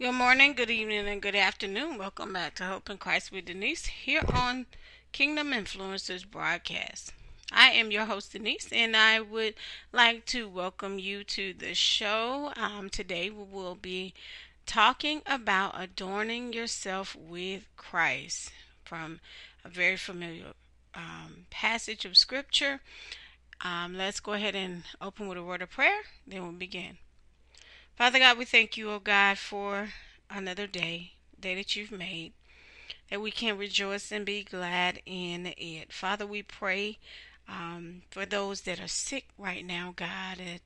Good morning, good evening, and good afternoon. Welcome back to Hope in Christ with Denise here on Kingdom Influencers broadcast. I am your host, Denise, and I would like to welcome you to the show. Um, today we will be talking about adorning yourself with Christ from a very familiar um, passage of Scripture. Um, let's go ahead and open with a word of prayer, then we'll begin. Father God, we thank you, oh God, for another day, day that you've made, that we can rejoice and be glad in it. Father, we pray um, for those that are sick right now, God, that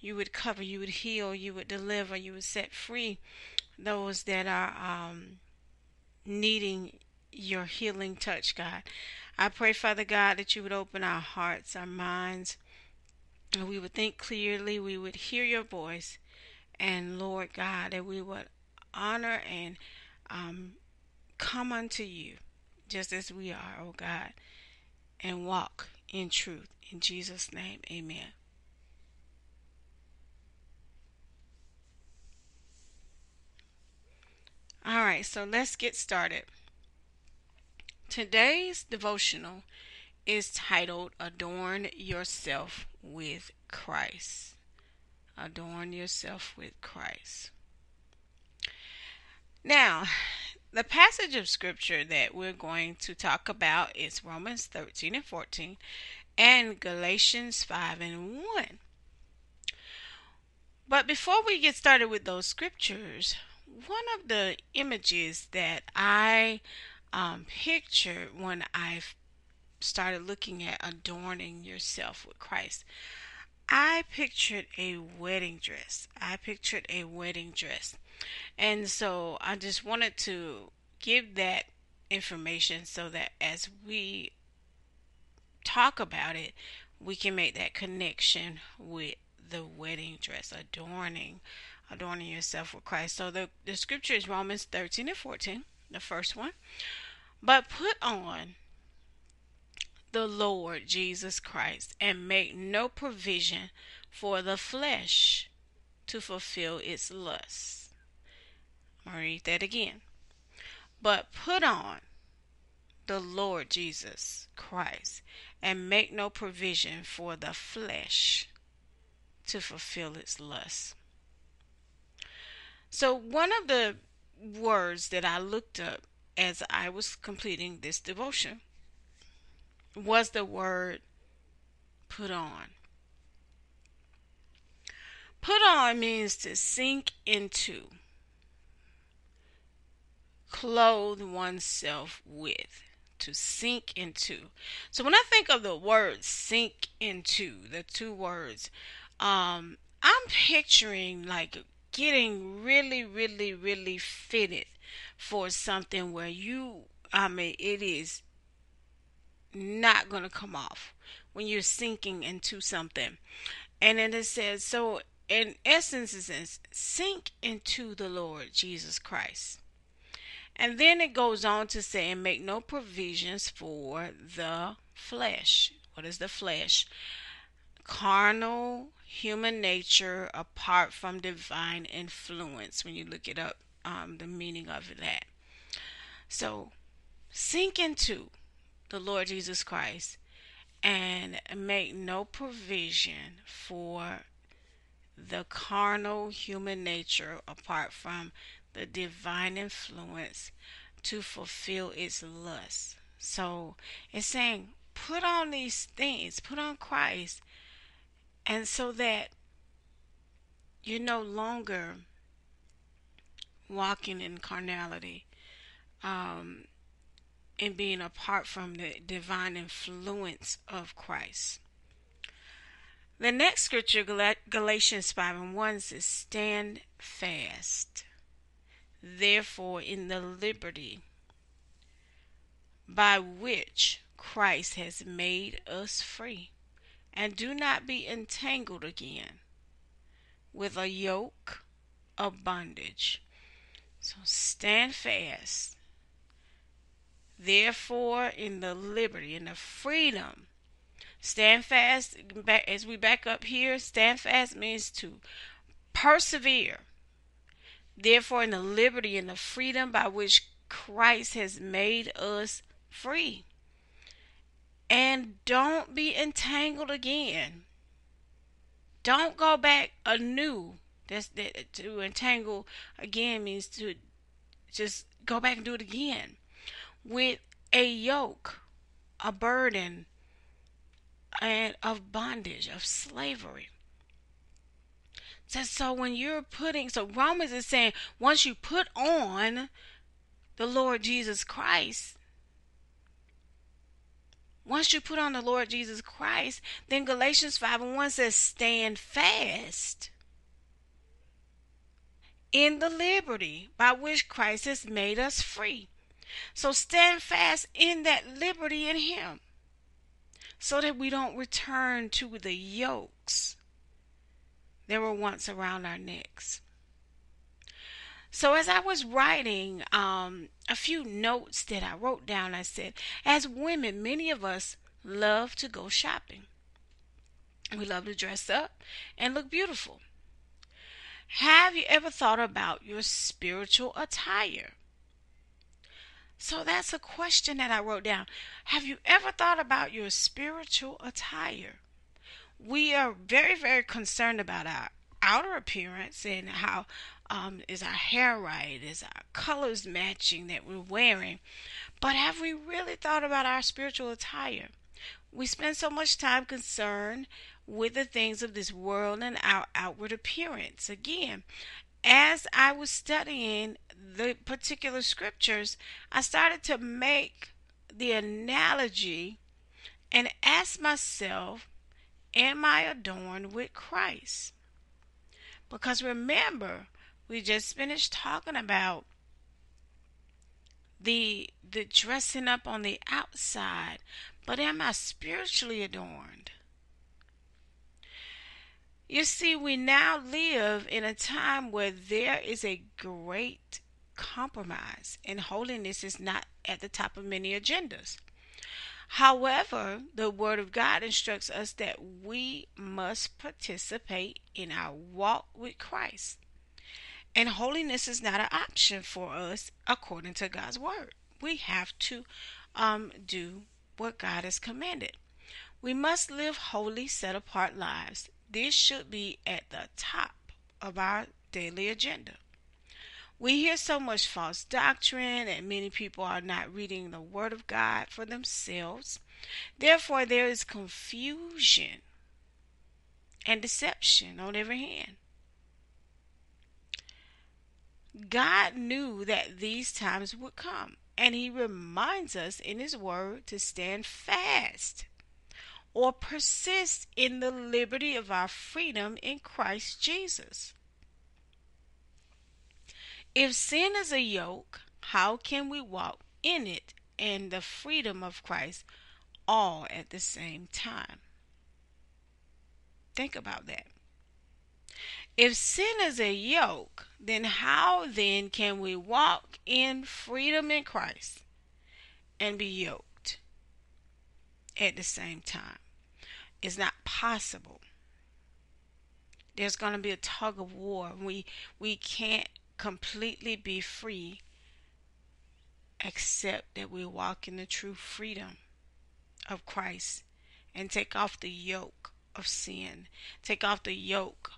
you would cover, you would heal, you would deliver, you would set free those that are um, needing your healing touch, God. I pray, Father God, that you would open our hearts, our minds, and we would think clearly, we would hear your voice, and Lord God, that we would honor and um, come unto you just as we are, oh God, and walk in truth. In Jesus' name, amen. All right, so let's get started. Today's devotional is titled Adorn Yourself with Christ adorn yourself with Christ. Now, the passage of scripture that we're going to talk about is Romans 13 and 14 and Galatians 5 and 1. But before we get started with those scriptures, one of the images that I um, pictured when I started looking at adorning yourself with Christ I pictured a wedding dress. I pictured a wedding dress. And so I just wanted to give that information so that as we talk about it, we can make that connection with the wedding dress, adorning, adorning yourself with Christ. So the, the scripture is Romans 13 and 14, the first one. But put on the Lord Jesus Christ and make no provision for the flesh to fulfill its lusts. I'll read that again. But put on the Lord Jesus Christ and make no provision for the flesh to fulfill its lusts. So, one of the words that I looked up as I was completing this devotion was the word put on. Put on means to sink into, clothe oneself with, to sink into. So when I think of the word sink into, the two words, um, I'm picturing like getting really, really, really fitted for something where you, I mean, it is not going to come off when you're sinking into something. And then it says, so in essence, it says, sink into the Lord Jesus Christ. And then it goes on to say, and make no provisions for the flesh. What is the flesh? Carnal human nature apart from divine influence. When you look it up, um, the meaning of that. So, sink into the Lord Jesus Christ and make no provision for the carnal human nature apart from the divine influence to fulfill its lust. So it's saying, put on these things, put on Christ, and so that you're no longer walking in carnality. Um, and being apart from the divine influence of Christ. The next scripture, Galatians 5 and 1 says, Stand fast, therefore, in the liberty by which Christ has made us free, and do not be entangled again with a yoke of bondage. So stand fast Therefore, in the liberty, in the freedom, stand fast. As we back up here, stand fast means to persevere. therefore in the liberty and the freedom by which Christ has made us free. And don't be entangled again. Don't go back anew. That's that to entangle again means to just go back and do it again with a yoke, a burden, and of bondage, of slavery. So, so when you're putting, so Romans is saying, once you put on the Lord Jesus Christ, once you put on the Lord Jesus Christ, then Galatians 5 and 1 says, Stand fast in the liberty by which Christ has made us free. So stand fast in that liberty in Him so that we don't return to the yokes that were once around our necks. So, as I was writing um, a few notes that I wrote down, I said, as women, many of us love to go shopping. We love to dress up and look beautiful. Have you ever thought about your spiritual attire? So that's a question that I wrote down. Have you ever thought about your spiritual attire? We are very, very concerned about our outer appearance and how um, is our hair right? Is our colors matching that we're wearing? But have we really thought about our spiritual attire? We spend so much time concerned with the things of this world and our outward appearance. Again, as I was studying the particular scriptures, I started to make the analogy and ask myself, Am I adorned with Christ? Because remember, we just finished talking about the the dressing up on the outside, but am I spiritually adorned? You see, we now live in a time where there is a great compromise, and holiness is not at the top of many agendas. However, the Word of God instructs us that we must participate in our walk with Christ. And holiness is not an option for us according to God's Word. We have to um, do what God has commanded. We must live holy, set apart lives this should be at the top of our daily agenda. We hear so much false doctrine, and many people are not reading the Word of God for themselves. Therefore, there is confusion and deception on every hand. God knew that these times would come, and He reminds us in His Word to stand fast or persist in the liberty of our freedom in Christ Jesus. If sin is a yoke, how can we walk in it and the freedom of Christ all at the same time? Think about that. If sin is a yoke, then how then can we walk in freedom in Christ and be yoked at the same time? Is not possible. There's going to be a tug of war. We we can't completely be free except that we walk in the true freedom of Christ and take off the yoke of sin, take off the yoke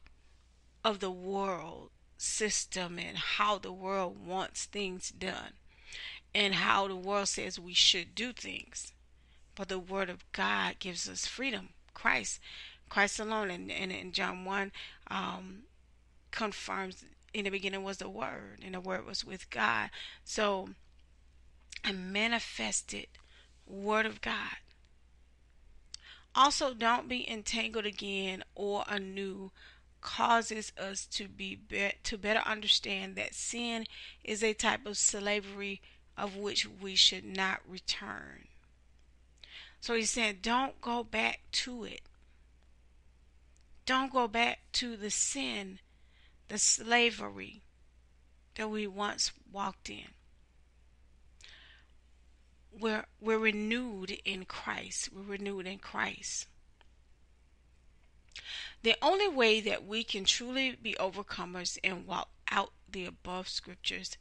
of the world system and how the world wants things done and how the world says we should do things. But the Word of God gives us freedom. Christ, Christ alone. And, and in John 1, um, confirms in the beginning was the Word, and the Word was with God. So, a manifested Word of God. Also, don't be entangled again or anew causes us to be, be to better understand that sin is a type of slavery of which we should not return. So he said, don't go back to it. Don't go back to the sin, the slavery that we once walked in. We're, we're renewed in Christ. We're renewed in Christ. The only way that we can truly be overcomers and walk out the above scriptures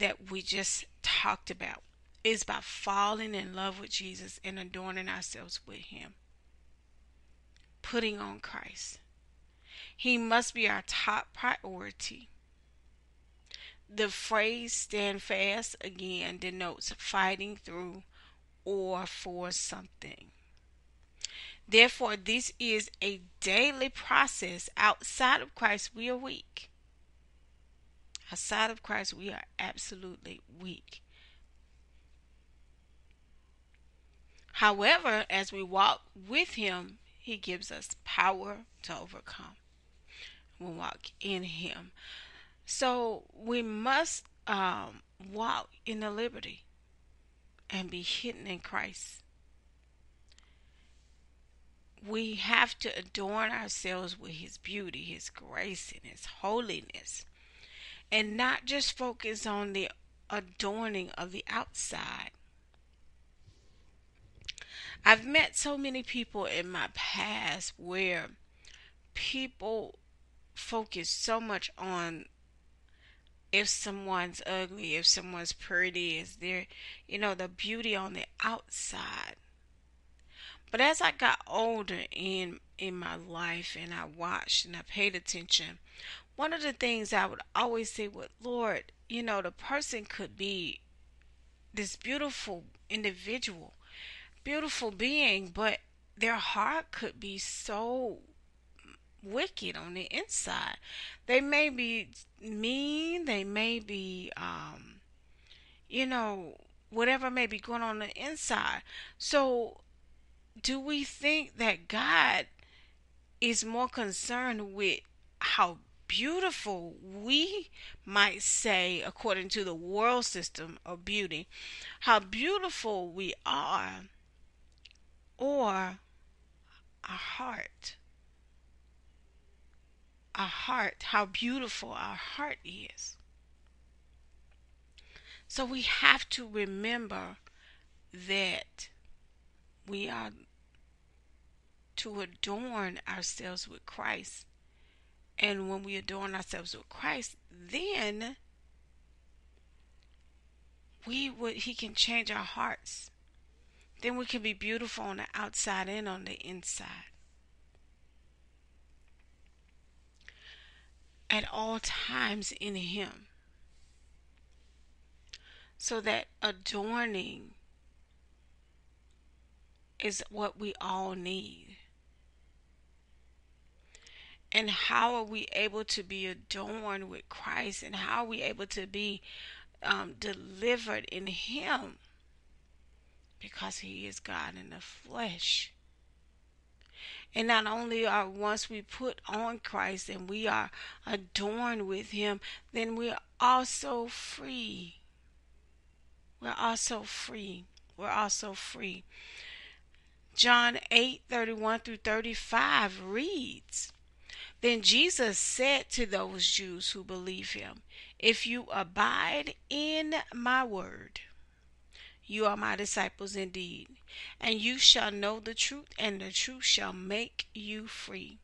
that we just talked about is by falling in love with Jesus and adorning ourselves with Him, putting on Christ. He must be our top priority. The phrase stand fast again denotes fighting through or for something. Therefore, this is a daily process. Outside of Christ, we are weak. Outside of Christ, we are absolutely weak. However, as we walk with Him, He gives us power to overcome. We walk in Him. So we must um, walk in the liberty and be hidden in Christ. We have to adorn ourselves with His beauty, His grace, and His holiness, and not just focus on the adorning of the outside. I've met so many people in my past where people focus so much on if someone's ugly, if someone's pretty, is there, you know, the beauty on the outside. But as I got older in in my life and I watched and I paid attention, one of the things I would always say with Lord, you know, the person could be this beautiful individual, beautiful being, but their heart could be so wicked on the inside. They may be mean, they may be, um, you know, whatever may be going on the inside. So, do we think that God is more concerned with how beautiful we might say, according to the world system of beauty, how beautiful we are, or our heart? our heart, how beautiful our heart is. So we have to remember that we are to adorn ourselves with Christ. And when we adorn ourselves with Christ, then we would he can change our hearts. Then we can be beautiful on the outside and on the inside. at all times in Him. So that adorning is what we all need. And how are we able to be adorned with Christ? And how are we able to be um, delivered in Him? Because He is God in the flesh. And not only are once we put on Christ and we are adorned with Him, then we're also free. We're also free. We're also free. John 8 31 through 35 reads Then Jesus said to those Jews who believe him, If you abide in my word, you are my disciples indeed, and you shall know the truth, and the truth shall make you free.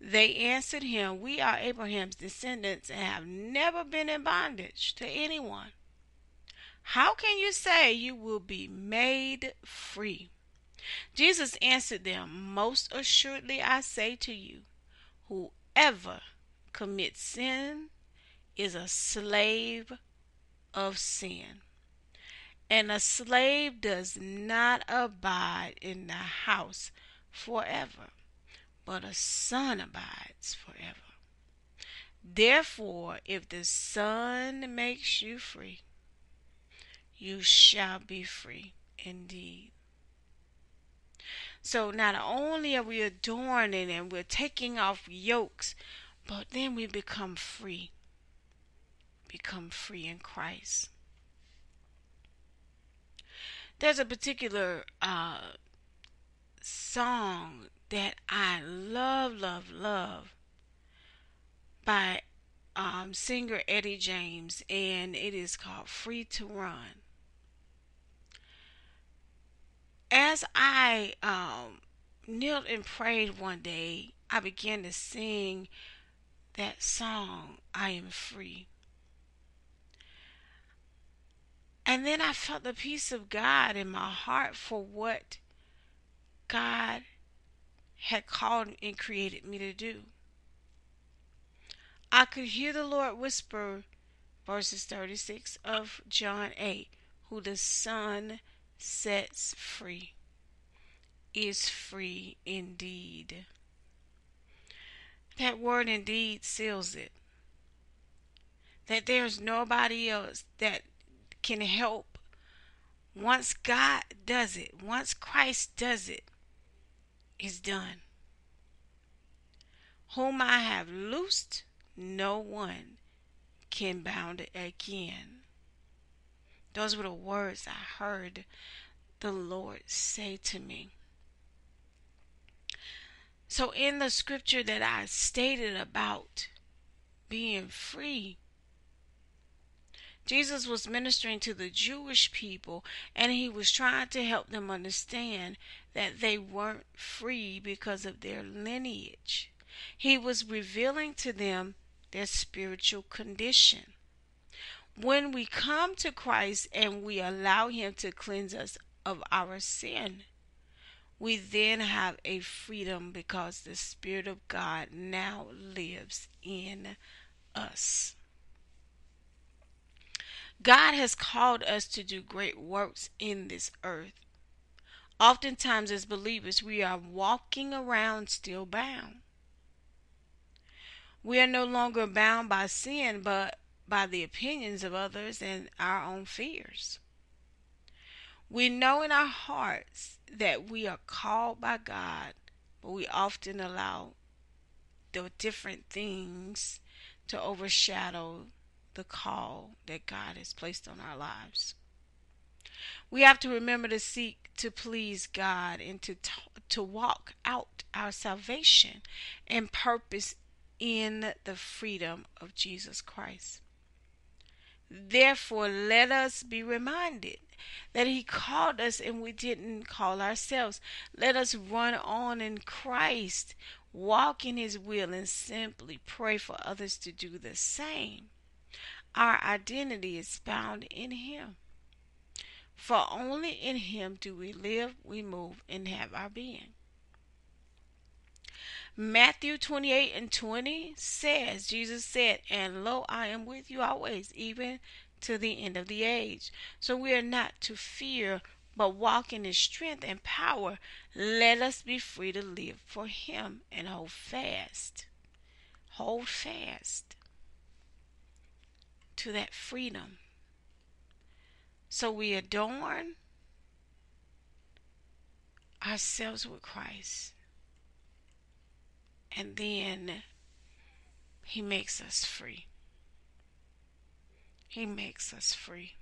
They answered him, We are Abraham's descendants and have never been in bondage to anyone. How can you say you will be made free? Jesus answered them, Most assuredly I say to you, whoever commits sin is a slave of sin. And a slave does not abide in the house forever, but a son abides forever. Therefore, if the Son makes you free, you shall be free indeed. So not only are we adorning and we're taking off yokes, but then we become free. Become free in Christ. There's a particular uh, song that I love, love, love by um, singer Eddie James, and it is called Free to Run. As I um, knelt and prayed one day, I began to sing that song, I am free. And then I felt the peace of God in my heart for what God had called and created me to do. I could hear the Lord whisper verses 36 of John 8 Who the Son sets free is free indeed. That word indeed seals it. That there's nobody else that can help. Once God does it, once Christ does it, it's done. Whom I have loosed, no one can bound it again. Those were the words I heard the Lord say to me. So, in the scripture that I stated about being free, Jesus was ministering to the Jewish people and he was trying to help them understand that they weren't free because of their lineage. He was revealing to them their spiritual condition. When we come to Christ and we allow Him to cleanse us of our sin, we then have a freedom because the Spirit of God now lives in us. God has called us to do great works in this earth. Oftentimes, as believers, we are walking around still bound. We are no longer bound by sin, but by the opinions of others and our own fears. We know in our hearts that we are called by God, but we often allow the different things to overshadow the call that God has placed on our lives. We have to remember to seek to please God and to to walk out our salvation and purpose in the freedom of Jesus Christ. Therefore, let us be reminded that He called us and we didn't call ourselves. Let us run on in Christ, walk in His will, and simply pray for others to do the same. Our identity is found in Him. For only in Him do we live, we move, and have our being. Matthew 28 and 20 says, Jesus said, And lo, I am with you always, even to the end of the age. So we are not to fear, but walk in his strength and power. Let us be free to live for him and hold fast. Hold fast to that freedom. So we adorn ourselves with Christ and then He makes us free. He makes us free.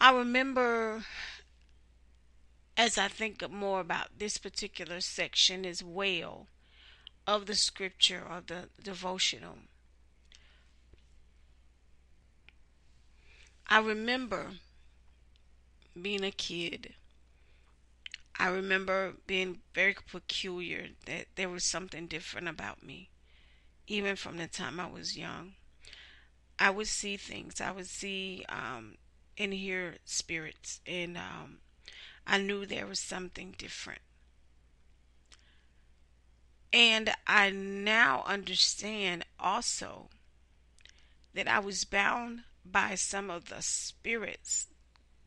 I remember as I think more about this particular section as well of the scripture or the devotional. I remember being a kid I remember being very peculiar that there was something different about me, even from the time I was young. I would see things, I would see um, and hear spirits, and um, I knew there was something different. And I now understand also that I was bound by some of the spirits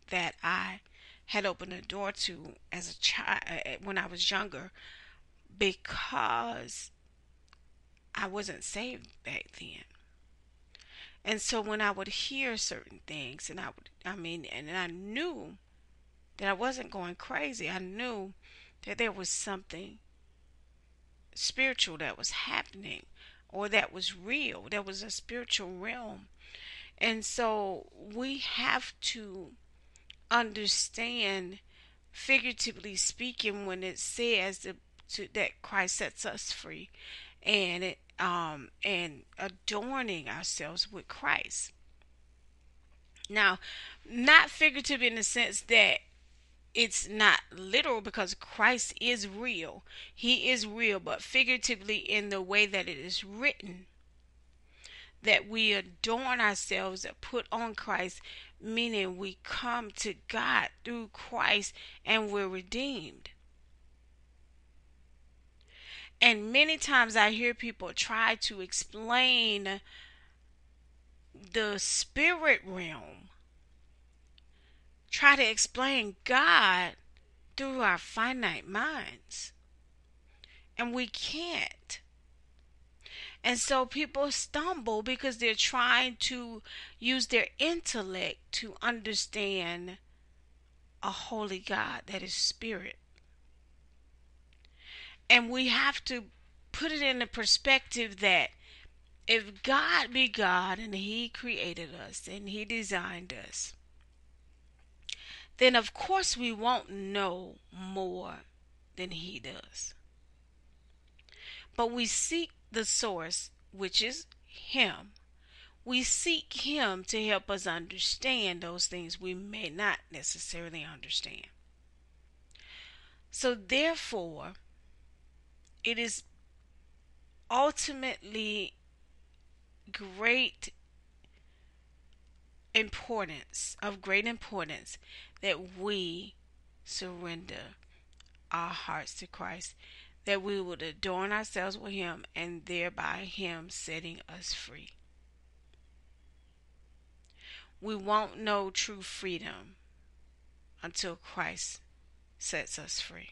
that I had opened a door to as a child uh, when I was younger because I wasn't saved back then. And so when I would hear certain things and I would I mean and I knew that I wasn't going crazy. I knew that there was something spiritual that was happening or that was real. There was a spiritual realm. And so we have to understand, figuratively speaking, when it says that, to, that Christ sets us free, and it, um, and adorning ourselves with Christ. Now, not figurative in the sense that it's not literal because Christ is real. He is real, but figuratively in the way that it is written. That we adorn ourselves and put on Christ, meaning we come to God through Christ and we're redeemed. And many times I hear people try to explain the spirit realm, try to explain God through our finite minds. And we can't. And so people stumble because they're trying to use their intellect to understand a holy God that is spirit. And we have to put it in the perspective that if God be God and He created us and He designed us, then of course we won't know more than He does. But we seek the source, which is Him. We seek Him to help us understand those things we may not necessarily understand. So, therefore, it is ultimately great importance, of great importance, that we surrender our hearts to Christ, that we would adorn ourselves with Him and thereby Him setting us free. We won't know true freedom until Christ sets us free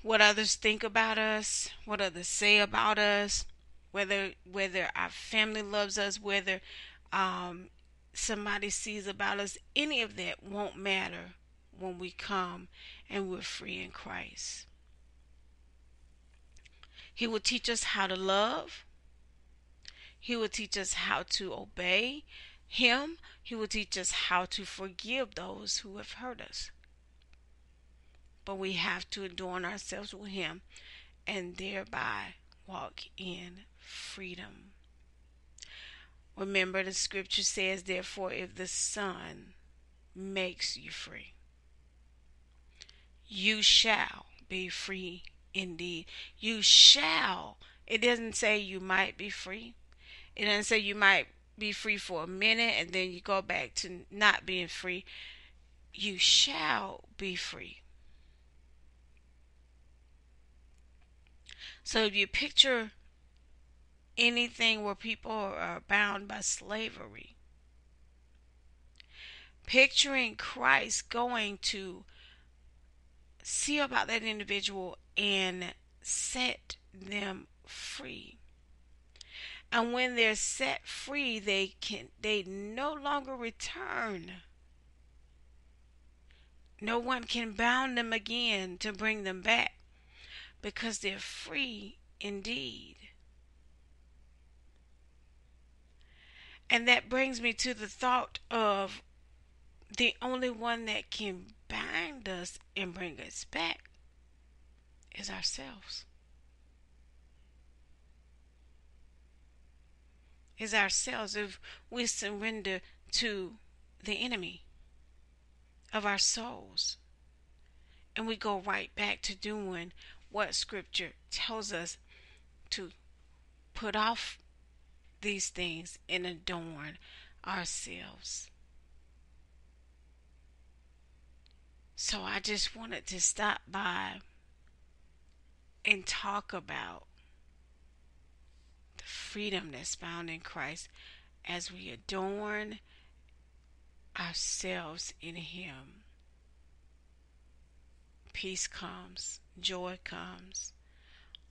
what others think about us, what others say about us, whether whether our family loves us, whether um, somebody sees about us, any of that won't matter when we come and we're free in Christ. He will teach us how to love. He will teach us how to obey Him. He will teach us how to forgive those who have hurt us but we have to adorn ourselves with Him and thereby walk in freedom. Remember, the scripture says, therefore, if the Son makes you free, you shall be free indeed. You shall. It doesn't say you might be free. It doesn't say you might be free for a minute and then you go back to not being free. You shall be free. So if you picture anything where people are bound by slavery, picturing Christ going to see about that individual and set them free. And when they're set free, they can they no longer return. No one can bound them again to bring them back because they're free indeed. And that brings me to the thought of the only one that can bind us and bring us back is ourselves. Is ourselves if we surrender to the enemy of our souls and we go right back to doing what Scripture tells us to put off these things and adorn ourselves. So I just wanted to stop by and talk about the freedom that's found in Christ as we adorn ourselves in Him. Peace comes joy comes,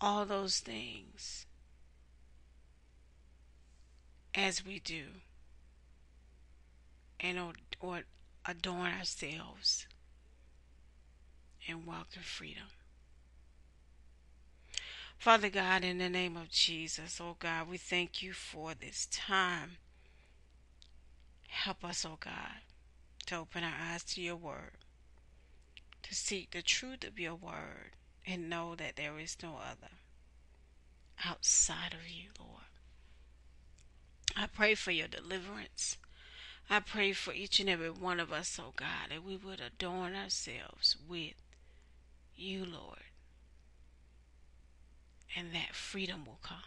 all those things as we do and or adorn ourselves and walk in freedom. Father God, in the name of Jesus, oh God, we thank you for this time. Help us, oh God, to open our eyes to your word to seek the truth of your word and know that there is no other outside of you, Lord. I pray for your deliverance. I pray for each and every one of us, oh God, that we would adorn ourselves with you, Lord, and that freedom will come.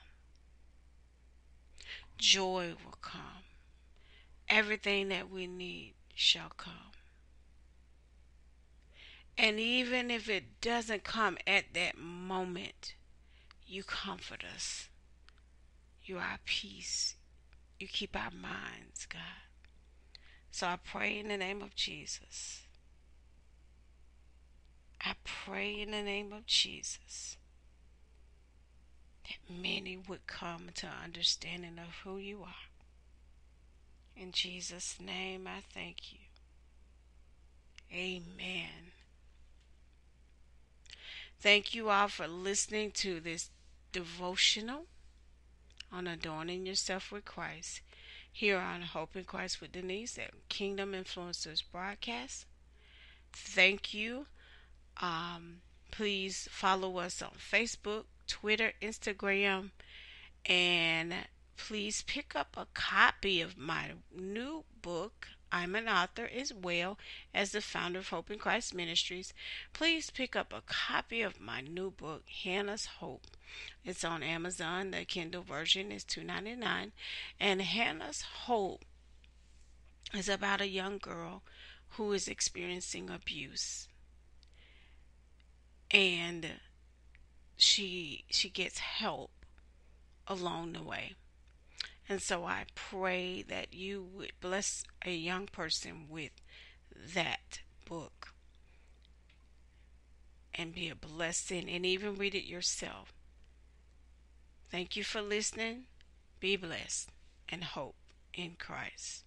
Joy will come. Everything that we need shall come. And even if it doesn't come at that moment, you comfort us. You're our peace. You keep our minds, God. So I pray in the name of Jesus. I pray in the name of Jesus that many would come to understanding of who you are. In Jesus' name, I thank you. Amen. Thank you all for listening to this devotional on adorning yourself with Christ here on Hope in Christ with Denise at Kingdom Influencers broadcast. Thank you. Um, please follow us on Facebook, Twitter, Instagram, and please pick up a copy of my new book. I'm an author as well as the founder of Hope in Christ Ministries. Please pick up a copy of my new book, Hannah's Hope. It's on Amazon. The Kindle version is $2.99. And Hannah's Hope is about a young girl who is experiencing abuse. And she she gets help along the way. And so I pray that you would bless a young person with that book and be a blessing and even read it yourself. Thank you for listening. Be blessed and hope in Christ.